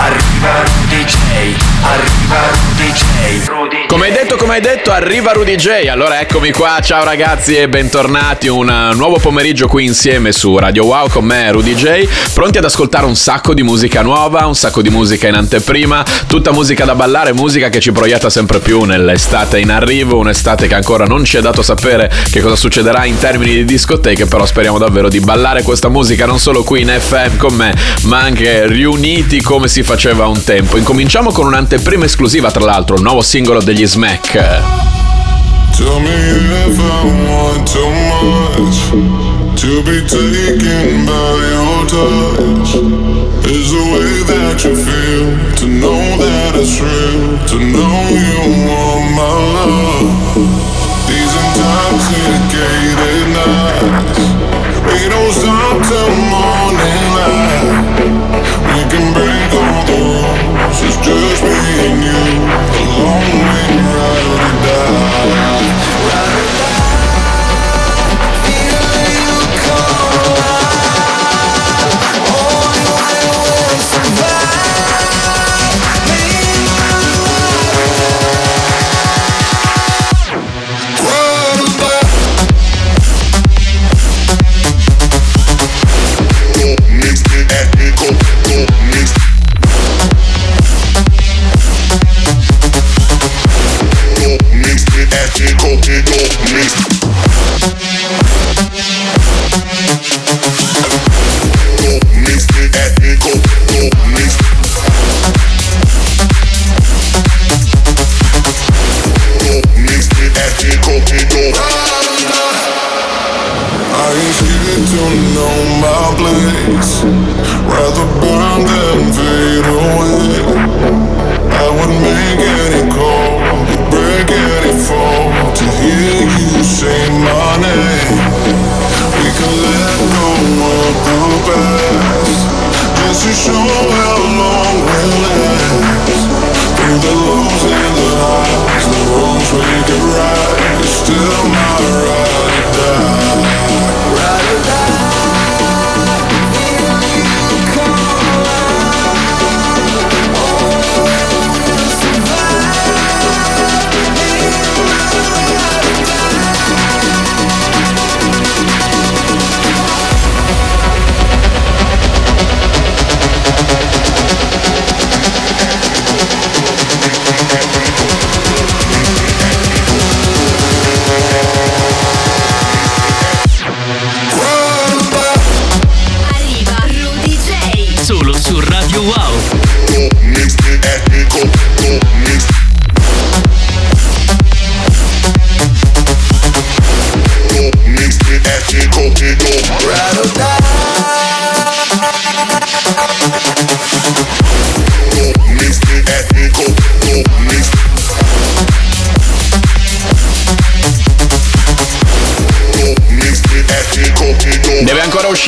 Arriva Rudy J. Arriva Rudy J. Come hai detto, come hai detto, arriva Rudy J. Allora eccomi qua, ciao ragazzi e bentornati. Un nuovo pomeriggio qui insieme su Radio Wow con me, Rudy J. Pronti ad ascoltare un sacco di musica nuova, un sacco di musica in anteprima, tutta musica da ballare, musica che ci proietta sempre più nell'estate in arrivo, un'estate che ancora non ci ha dato sapere che cosa succederà in termini di discoteche, però speriamo davvero di ballare questa musica non solo qui in FM con me, ma anche riuniti come si faceva un tempo. Incominciamo con un'anteprima esclusiva, tra l'altro, il nuovo singolo degli Smack. Tell me if I want too much to be taken by your touch. Is the way that you feel to know that it's real, to know you want my love. These intoxicated nights, we don't stop morning you,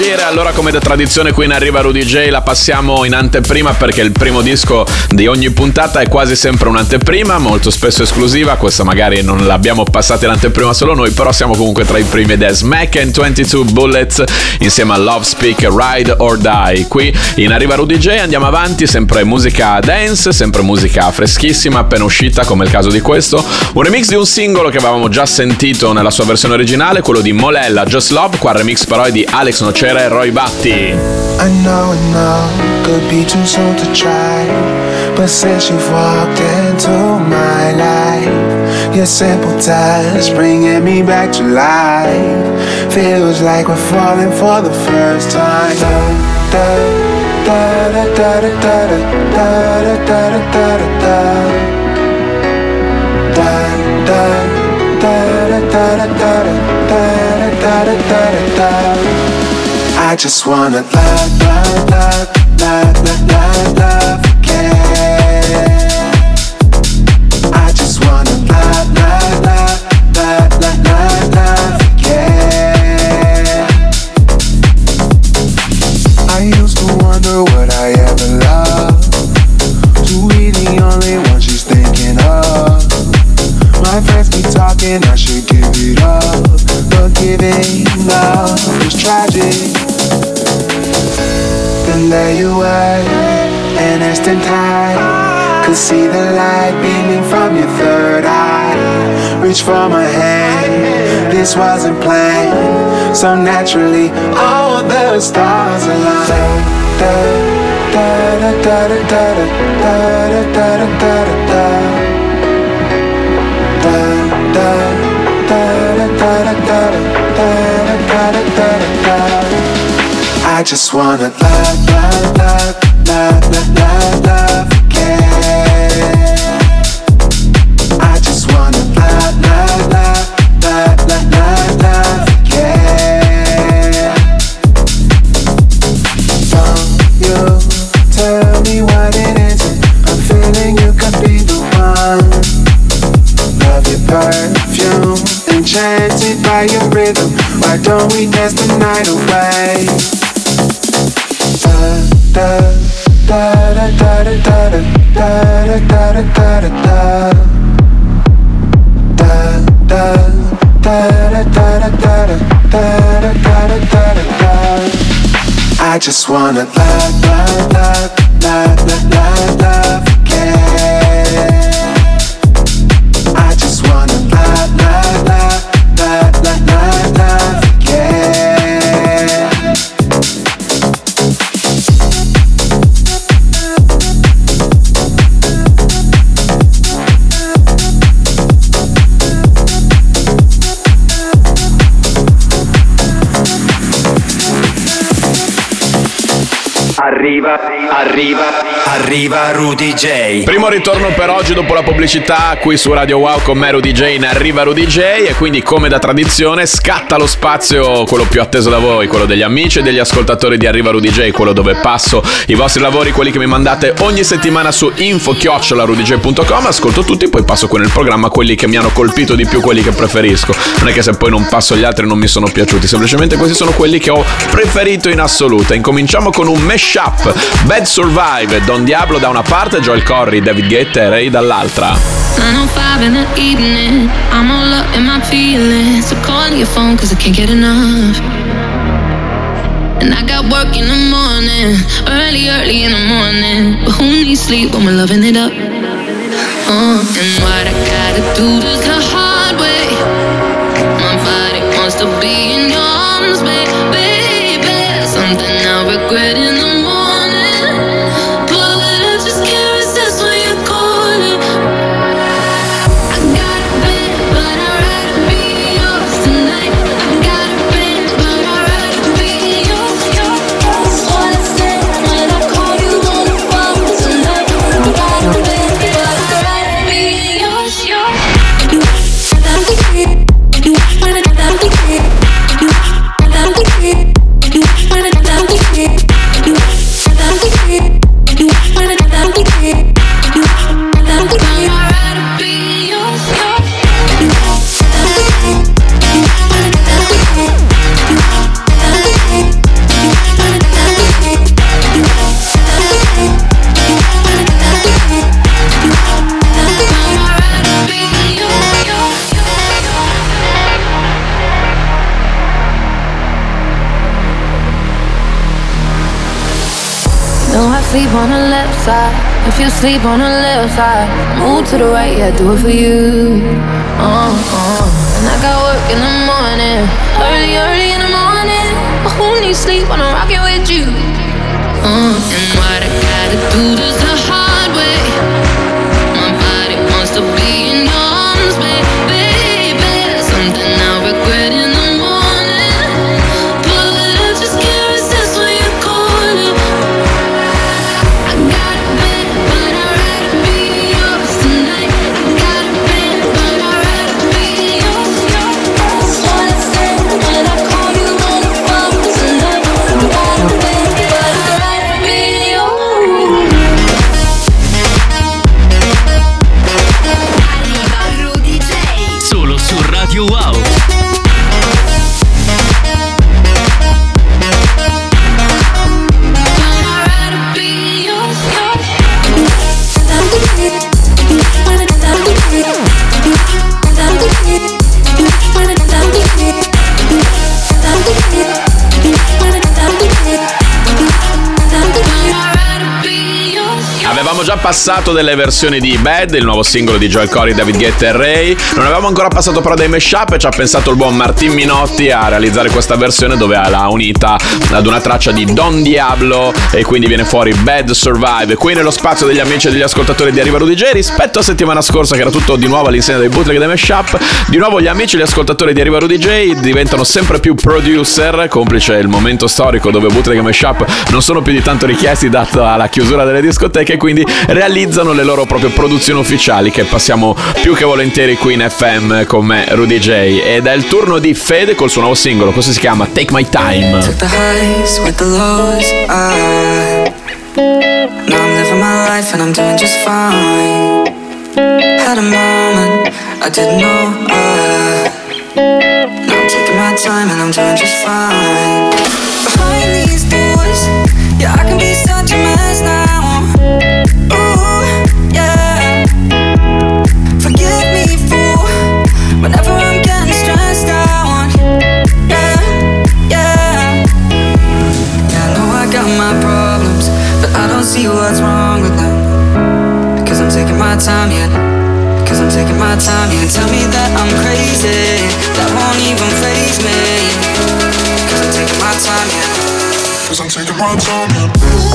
uscire, allora come da tradizione qui in Arriva Rudy J la passiamo in anteprima perché il primo disco di ogni puntata è quasi sempre un'anteprima, molto spesso esclusiva, questa magari non l'abbiamo passata in anteprima solo noi, però siamo comunque tra i primi ed è Smack and 22 Bullets insieme a Love Speak Ride or Die. Qui in Arriva Rudy J andiamo avanti, sempre musica dance, sempre musica freschissima, appena uscita come il caso di questo, un remix di un singolo che avevamo già sentito nella sua versione originale, quello di Molella Just Love, qua remix però è di Alex Nocera e Roy Batti. I know, know, could be too soon to try. But since you've walked into my life, your simple touch bringing me back to life. Feels like we're falling for the first time. Da, da, da, da, da, da, da, da, da, da, da, da, da. Da, da, da, da, da, da, da, da, I just wanna love, love, love, love, love, love, love again. I just wanna love, love, love, love, love, love, love again. I used to wonder I ever. To be the only one she's thinking of. My friends talking, I should give it up. But giving up is tragic. There you were, an instant time. Could see the light beaming from your third eye. Reach for my hand, this wasn't planned. So naturally, all the stars aligned. Da, da, da, da, da, da, da, da, da. Da, da, da, da, da, da, da, da, da, da, da, da, da. I just wanna love, love, love, love, love, love, love again. I just wanna love, love, love, love, love, love, love again. Don't you tell me what it is. I'm feeling you could be the one. Love your perfume, enchanted by your rhythm. Why don't we dance the night away? Wanna Arriva, arriva, arriva Rudy J. Primo ritorno per oggi dopo la pubblicità qui su Radio Wow con me Rudy J in Arriva Rudy J e quindi come da tradizione scatta lo spazio quello più atteso da voi, quello degli amici e degli ascoltatori di Arriva Rudy J, quello dove passo i vostri lavori, quelli che mi mandate ogni settimana su info-rudyj.com, ascolto tutti, poi passo qui nel programma quelli che mi hanno colpito di più, quelli che preferisco. Non è che se poi non passo gli altri non mi sono piaciuti, semplicemente questi sono quelli che ho preferito in assoluto. Incominciamo con un mashup Bad Survive, Don Diablo da una parte, Joel Corry, David Guetta e Ray dall'altra. 905 in the evening, I'm all up in my feelings. So calling your phone cause I can't get enough. And I got work in the morning, early, early in the morning. But who needs sleep when we're loving it up? Uh, and what I gotta do this the hard way. My body wants to be in your arms, ba- baby. Sleep on the left side, move to the right, yeah, do it for you. Uh, uh. And I got work in the morning, early, early in the morning. But who needs sleep when I'm rocking with you? Uh, and what I gotta do this the hard way. Già passato delle versioni di Bad, il nuovo singolo di Joel Corey, David Guetta e Ray. Non avevamo ancora passato però dei mashup e ci ha pensato il buon Martin Minotti a realizzare questa versione dove l'ha unita ad una traccia di Don Diablo e quindi viene fuori Bad Survive. Qui nello spazio degli amici e degli ascoltatori di Arriva Rudy J rispetto a settimana scorsa che era tutto di nuovo all'insegna dei bootleg e dei mashup, di nuovo gli amici e gli ascoltatori di Arriva Rudy J diventano sempre più producer, complice il momento storico dove bootleg e mashup non sono più di tanto richiesti data la chiusura delle discoteche quindi realizzano le loro proprie produzioni ufficiali che passiamo più che volentieri qui in FM con me Rudy J ed è il turno di Fede col suo nuovo singolo, questo si chiama Take My Time. Had a moment I didn't know. I now I'm taking my time and I'm doing just fine. Behind these doors, yeah, I can be such a mess now. My time, yeah. Tell me that I'm crazy, that won't even phase me. Cause I'm taking my time, yeah. Cause I'm taking my time, yeah.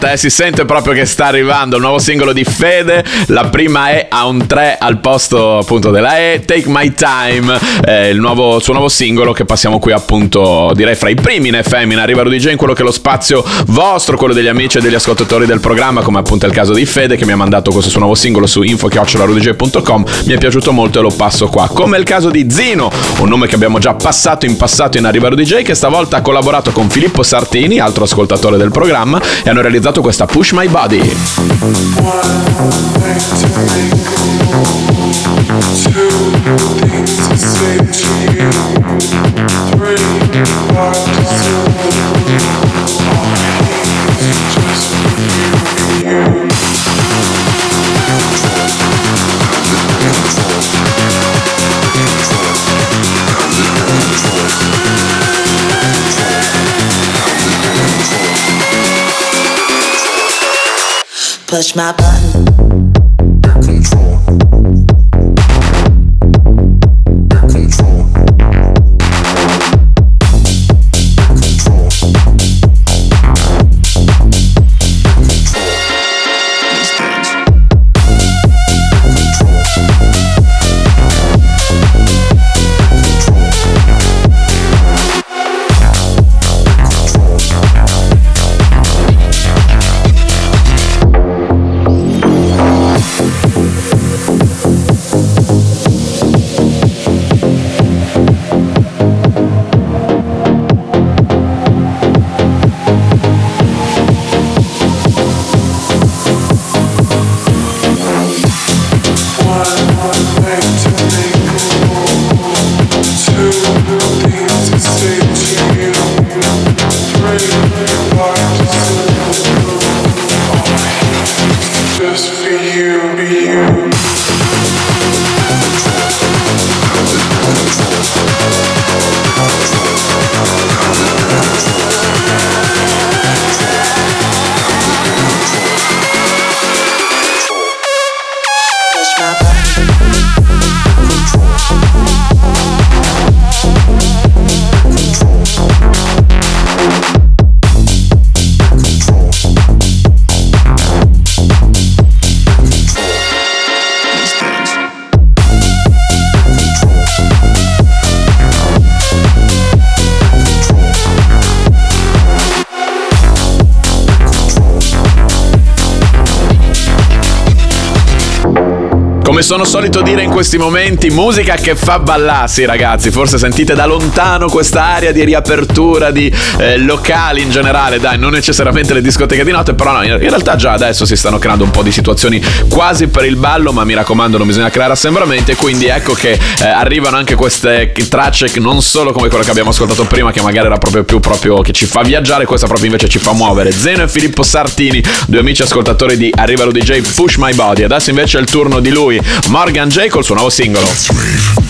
Stata, eh, si sente proprio che sta arrivando il nuovo singolo di Fede. La prima E ha un 3 al posto appunto della E. Take My Time, eh, il nuovo, suo nuovo singolo che passiamo qui appunto direi fra i primi in FM in Arriva Rudy J, in quello che è lo spazio vostro, quello degli amici e degli ascoltatori del programma, come appunto è il caso di Fede che mi ha mandato questo suo nuovo singolo su info.rudyj.com. Mi è piaciuto molto e lo passo qua. Come è il caso di Zino, un nome che abbiamo già passato in passato in Arriva Rudy J, che stavolta ha collaborato con Filippo Sartini, altro ascoltatore del programma, e hanno realizzato questa Push My Body. Push my button. Control. Come sono solito dire in questi momenti, musica che fa ballare, sì ragazzi, forse sentite da lontano questa area di riapertura di eh, locali in generale, dai, non necessariamente le discoteche di notte, però no, in realtà già adesso si stanno creando un po' di situazioni quasi per il ballo, ma mi raccomando non bisogna creare assembramenti quindi ecco che eh, arrivano anche queste tracce non solo come quella che abbiamo ascoltato prima, che magari era proprio più proprio che ci fa viaggiare, questa proprio invece ci fa muovere. Zeno e Filippo Sartini, due amici ascoltatori di Arrivalo DJ Push My Body. Adesso invece è il turno di lui, Morgan J col suo nuovo singolo.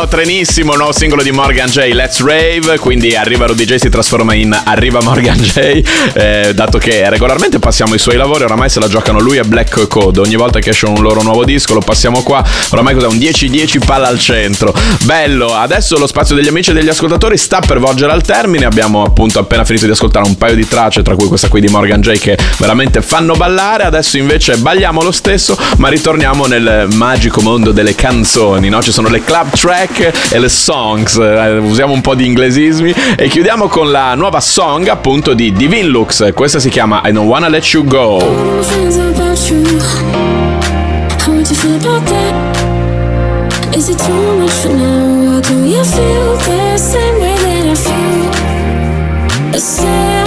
Treno, trenissimo, nuovo singolo di Morgan J, Let's Rave, quindi Arriva Rudy J si trasforma in Arriva Morgan J, eh, dato che regolarmente passiamo i suoi lavori, oramai se la giocano lui e Black Code, ogni volta che esce un loro nuovo disco lo passiamo qua, oramai cos'è un 10-10 palla al centro, bello, adesso lo spazio degli amici e degli ascoltatori sta per volgere al termine, abbiamo appunto appena finito di ascoltare un paio di tracce, tra cui questa qui di Morgan J che veramente fanno ballare, adesso invece balliamo lo stesso, ma ritorniamo nel magico mondo delle canzoni, no? Ci sono le club track e le songs, eh, usiamo un po' di inglesismi e chiudiamo con la nuova song appunto di Divine Lux, questa si chiama I Don't Wanna Let You Go. Is it too much for now? Or do you feel the same way that I feel? Let's stay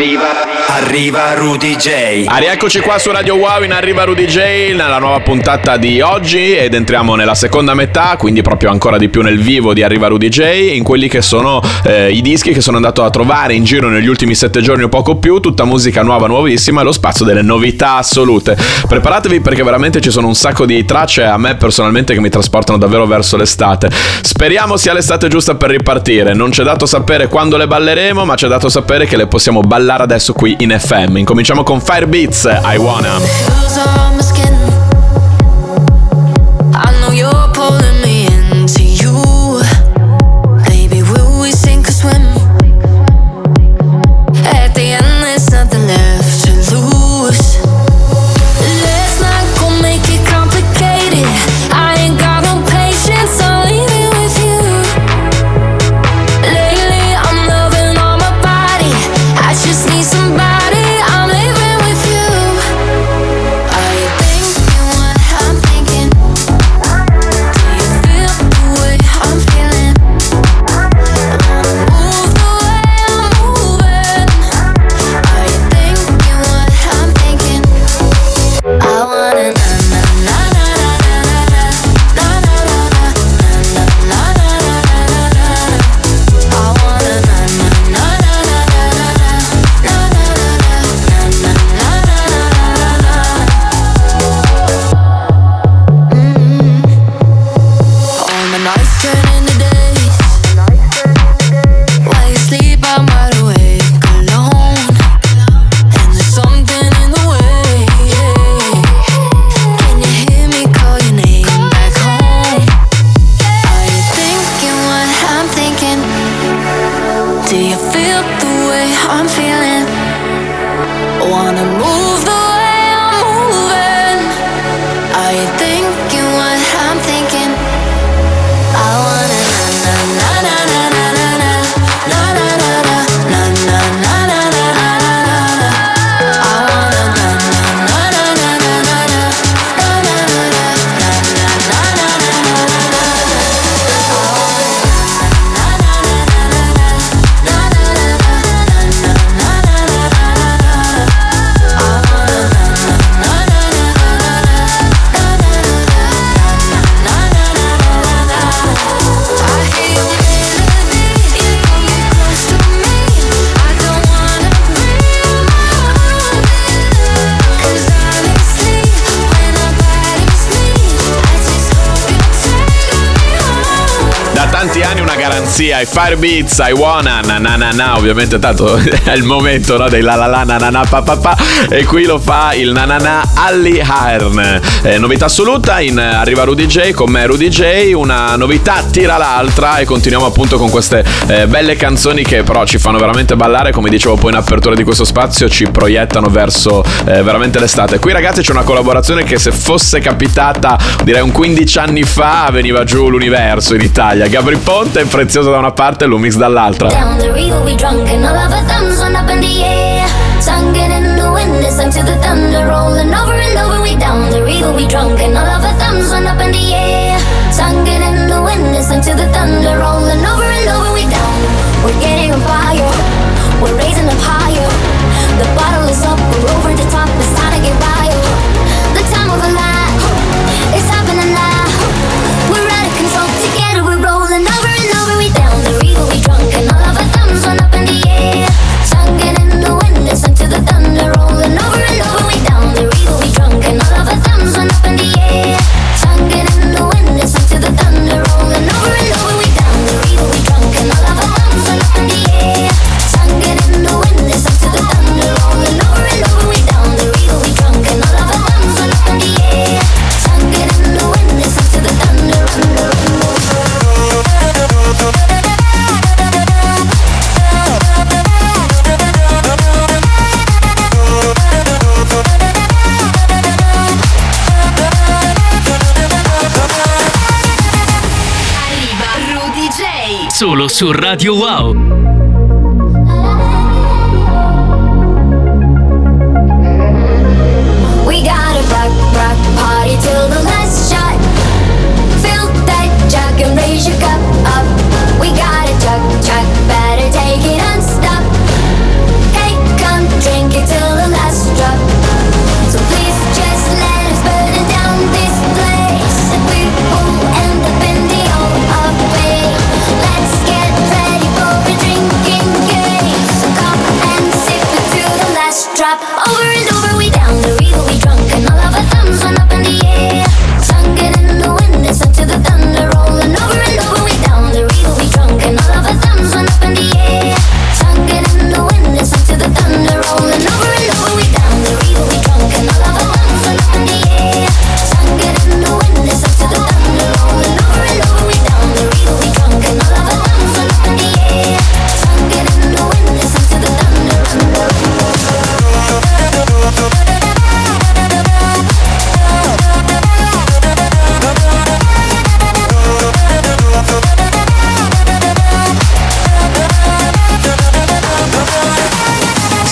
viva arriva Rudy J. Ah, rieccoci qua su Radio Wow in Arriva Rudy J nella nuova puntata di oggi ed entriamo nella seconda metà, quindi proprio ancora di più nel vivo di Arriva Rudy J, in quelli che sono eh, i dischi che sono andato a trovare in giro negli ultimi sette giorni o poco più, tutta musica nuova, nuovissima e lo spazio delle novità assolute. Preparatevi perché veramente ci sono un sacco di tracce a me personalmente che mi trasportano davvero verso l'estate. Speriamo sia l'estate giusta per ripartire, non c'è dato sapere quando le balleremo, ma c'è dato sapere che le possiamo ballare adesso qui in FM. Incominciamo con Fire Beats, I Wanna. Dance. Anni una garanzia, i Fire Beats, I Wanna, na na na na, ovviamente tanto è il momento no, dei la la la na na na pa pa pa e qui lo fa il na na na Ali Hearn. Eh, novità assoluta in Arriva Rudy J con me Rudy J, una novità tira l'altra e continuiamo appunto con queste eh, belle canzoni che però ci fanno veramente ballare, come dicevo poi in apertura di questo spazio ci proiettano verso eh, veramente l'estate. Qui ragazzi c'è una collaborazione che se fosse capitata direi un 15 anni fa veniva giù l'universo in Italia. Gabri Ponte, prezioso da una parte e Lumix dall'altra. Down solo su Radio Wow.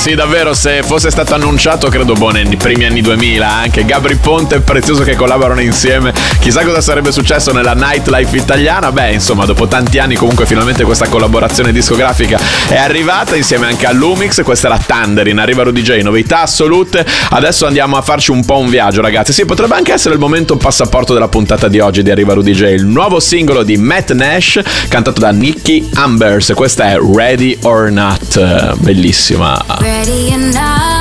Sì, davvero, se fosse stato annunciato, credo, buono nei primi anni 2000, anche Gabri Ponte e Prezioso che collaborano insieme, chissà cosa sarebbe successo nella nightlife italiana. Beh, insomma, dopo tanti anni comunque finalmente questa collaborazione discografica è arrivata insieme anche a Lumix, questa era Thunderin, arriva Rudy J, novità assolute. Adesso andiamo a farci un po' un viaggio, ragazzi. Sì, potrebbe anche essere il momento passaporto della puntata di oggi di Arriva Rudy J, il nuovo singolo di Matt Nash cantato da Nicky Ambers. Questa è Ready or Not, bellissima. already enough.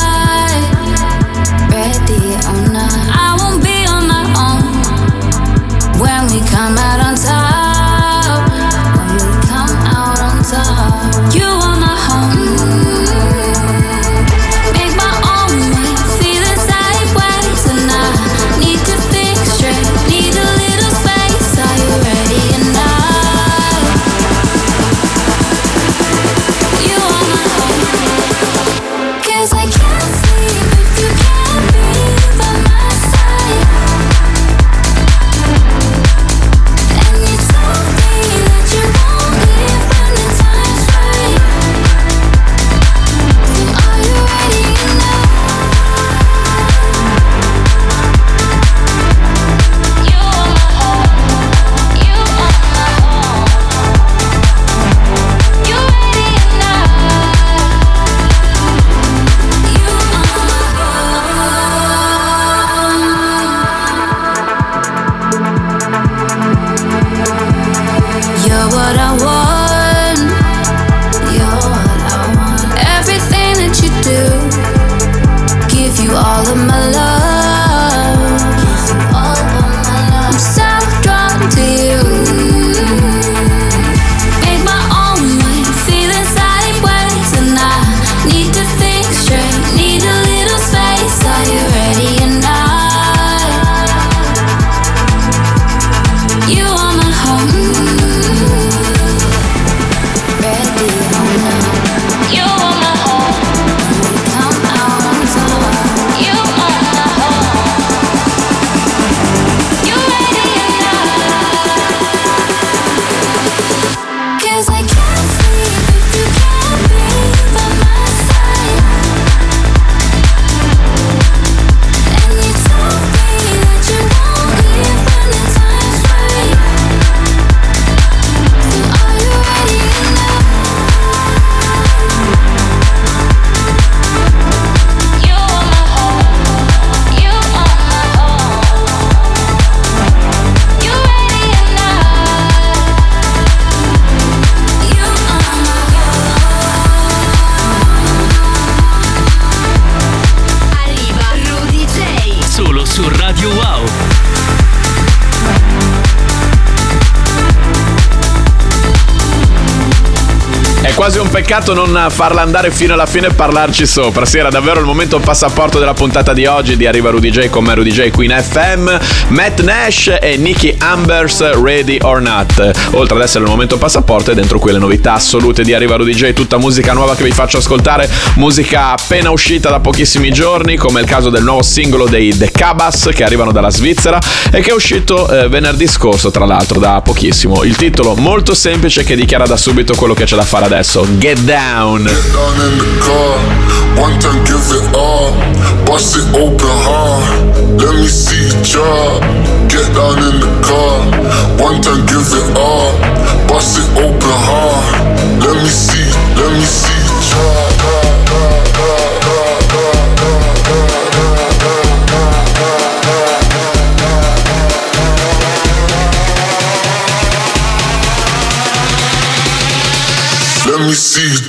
Quasi un peccato non farla andare fino alla fine e parlarci sopra. Sì, era davvero il momento passaporto della puntata di oggi di Arriva Rudy J con me Rudy J qui in FM. Matt Nash e Nicky Ambers Ready or Not. Oltre ad essere il momento passaporto, è dentro qui le novità assolute di Arriva Rudy J, tutta musica nuova che vi faccio ascoltare, musica appena uscita da pochissimi giorni, come il caso del nuovo singolo dei The Cabas che arrivano dalla Svizzera e che è uscito eh, venerdì scorso, tra l'altro, da pochissimo. Il titolo molto semplice che dichiara da subito quello che c'è da fare adesso. Get down. Get down in the car, one time give it all, bust it open hard, let me see drop. Get down in the car, one time give it all, bust it open hard, let me see, let me see drop. Let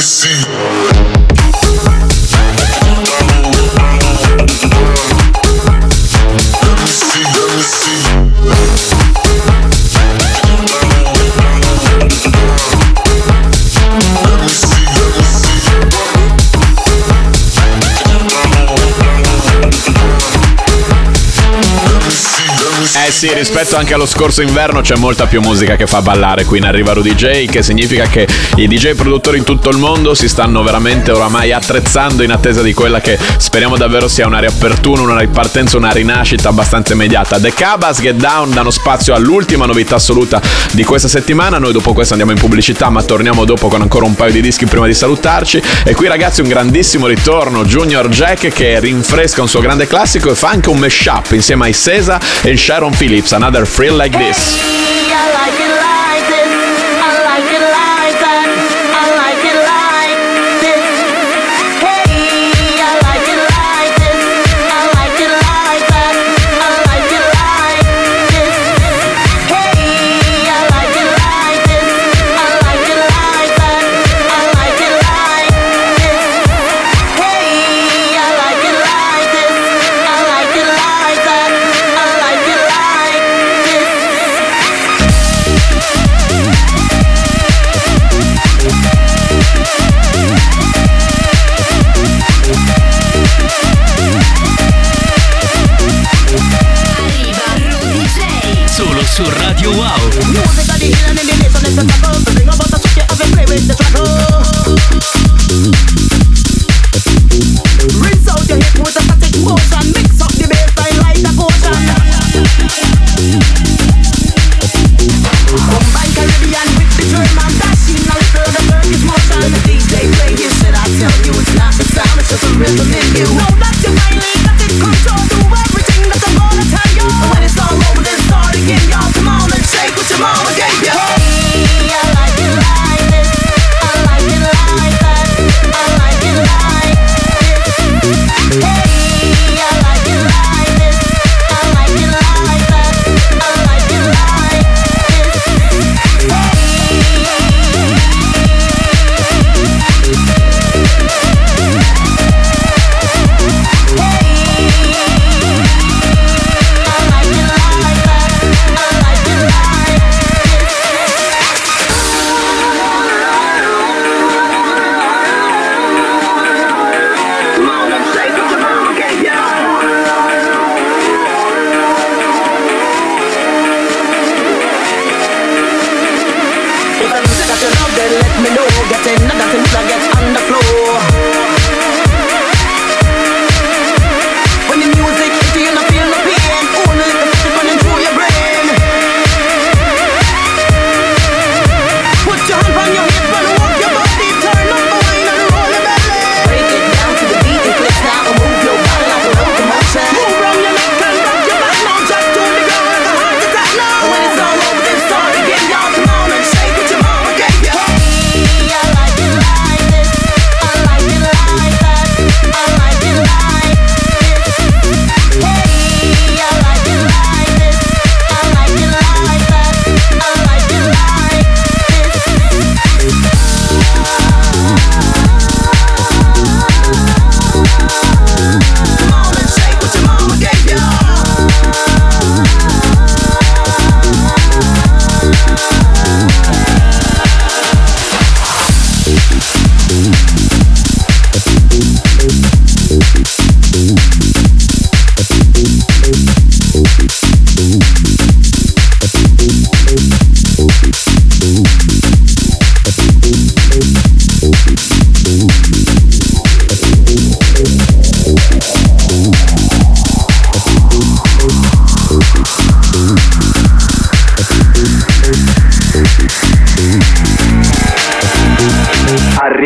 você. Sì, rispetto anche allo scorso inverno c'è molta più musica che fa ballare qui in Arriva Rudy J, che significa che i DJ produttori in tutto il mondo si stanno veramente oramai attrezzando in attesa di quella che speriamo davvero sia una riapertura, una ripartenza, una rinascita abbastanza immediata. The Cabas Get Down danno spazio all'ultima novità assoluta di questa settimana. Noi dopo questo andiamo in pubblicità, ma torniamo dopo con ancora un paio di dischi prima di salutarci. E qui ragazzi un grandissimo ritorno, Junior Jack che rinfresca un suo grande classico e fa anche un mashup insieme a Sesa e Sharon Phillips, Leaves another Thrill Like This. I me know. Getting nothing till I get on the floor.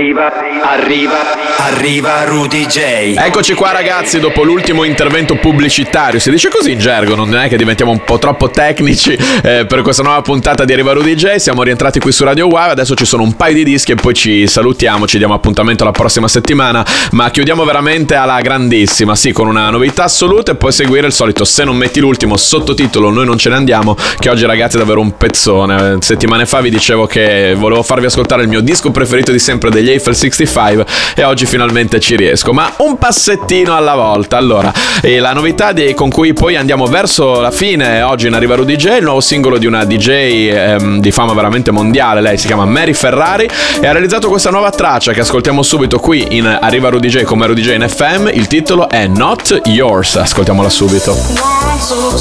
Arriva, arriva, arriva Rudy J. Eccoci qua ragazzi, dopo l'ultimo intervento pubblicitario, si dice così in gergo, non è che diventiamo un po' troppo tecnici eh, per questa nuova puntata di Arriva Rudy J, siamo rientrati qui su Radio Wow, adesso ci sono un paio di dischi e poi ci salutiamo, ci diamo appuntamento la prossima settimana, ma chiudiamo veramente alla grandissima, sì, con una novità assoluta e poi seguire il solito Se non metti l'ultimo sottotitolo Noi non ce ne andiamo, che oggi ragazzi è davvero un pezzone, settimane fa vi dicevo che volevo farvi ascoltare il mio disco preferito di sempre degli Eiffel 65 e oggi finalmente ci riesco, ma un passettino alla volta. Allora, la novità di- con cui poi andiamo verso la fine, oggi in Arriva Rudy J, il nuovo singolo di una DJ ehm, di fama veramente mondiale, lei si chiama Mary Ferrari e ha realizzato questa nuova traccia che ascoltiamo subito qui in Arriva Rudy J come Rudy J in FM, il titolo è Not Yours, ascoltiamola subito. One, two,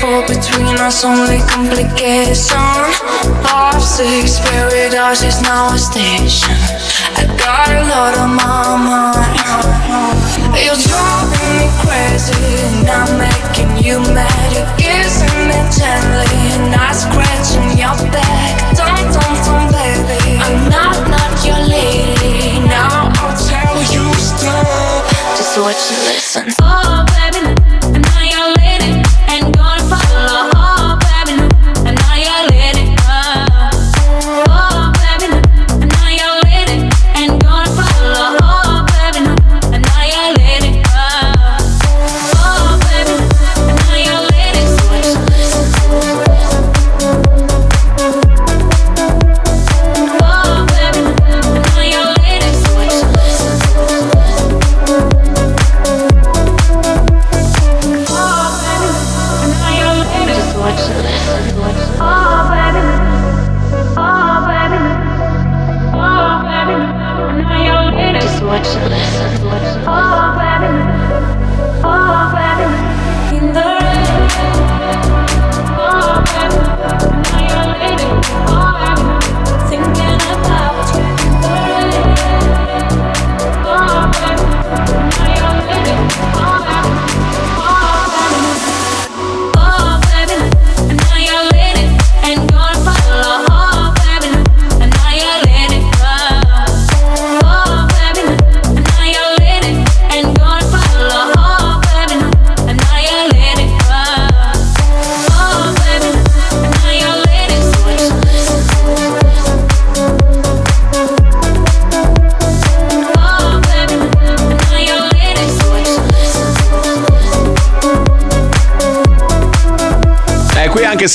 four, between us only complication. Five, six, paradise is now a station. I got a lot on my mind. You're driving me crazy, And I'm making you mad. You're kissing me gently, not scratching your back. Don't, don't, don't, baby. I'm not, not your lady. Now I'll tell you stop. Just watch and listen. Oh, baby,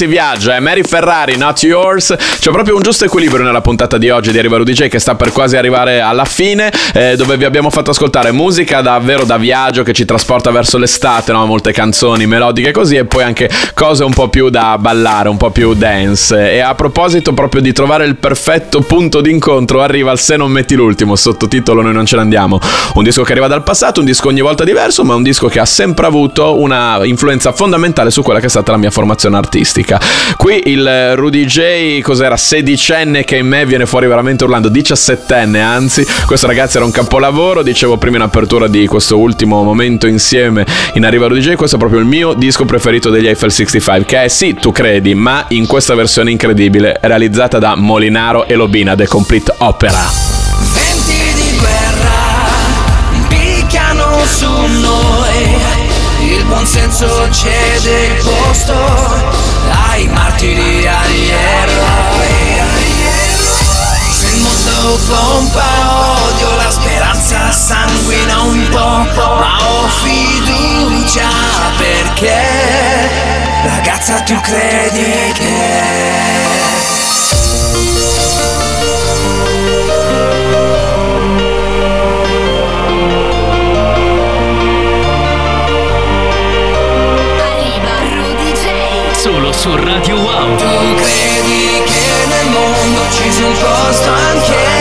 si viaggia, è Mary Ferrari, Not Yours. C'è proprio un giusto equilibrio nella puntata di oggi di Arriva Rudy J che sta per quasi arrivare alla fine, eh, dove vi abbiamo fatto ascoltare musica davvero da viaggio che ci trasporta verso l'estate, no? molte canzoni melodiche così e poi anche cose un po' più da ballare, un po' più dance. E a proposito proprio di trovare il perfetto punto d'incontro, arriva al Se non metti l'ultimo, sottotitolo Noi non ce ne andiamo. Un disco che arriva dal passato, un disco ogni volta diverso, ma un disco che ha sempre avuto una influenza fondamentale su quella che è stata la mia formazione artistica artistica. Qui il Rudy J, cos'era, sedicenne che in me viene fuori veramente urlando, diciassettenne anzi, questo ragazzi era un capolavoro, dicevo prima in apertura di questo ultimo momento insieme in Arriva Rudy J, questo è proprio il mio disco preferito degli Eiffel 65, che è sì, tu credi, ma in questa versione incredibile, realizzata da Molinaro e Lobina, The Complete Opera. Buon senso cede il posto ai martiri, agli. Se il mondo pompa odio, la speranza sanguina un po', ma ho fiducia perché ragazza tu credi che Solo su Radio Wow. Tu credi che nel mondo ci sia un posto anche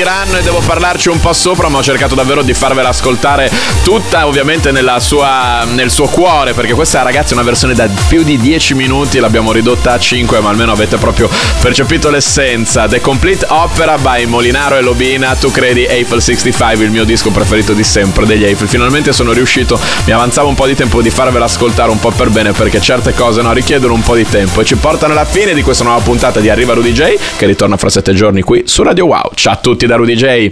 tiranno e devo parlarci un po' sopra, ma ho cercato davvero di farvela ascoltare tutta, ovviamente sua, nel suo cuore, perché questa ragazzi è una versione da più di 10 minuti, l'abbiamo ridotta a 5, ma almeno avete proprio percepito l'essenza. The Complete Opera by Molinaro e Lobina, tu credi Eiffel 65, il mio disco preferito di sempre degli Eiffel. Finalmente sono riuscito, mi avanzava un po' di tempo di farvela ascoltare un po' per bene, perché certe cose no, richiedono un po' di tempo e ci portano alla fine di questa nuova puntata di Arriva Rudy J, che ritorna fra 7 giorni qui su Radio Wow. Ciao a tutti da Rudy J.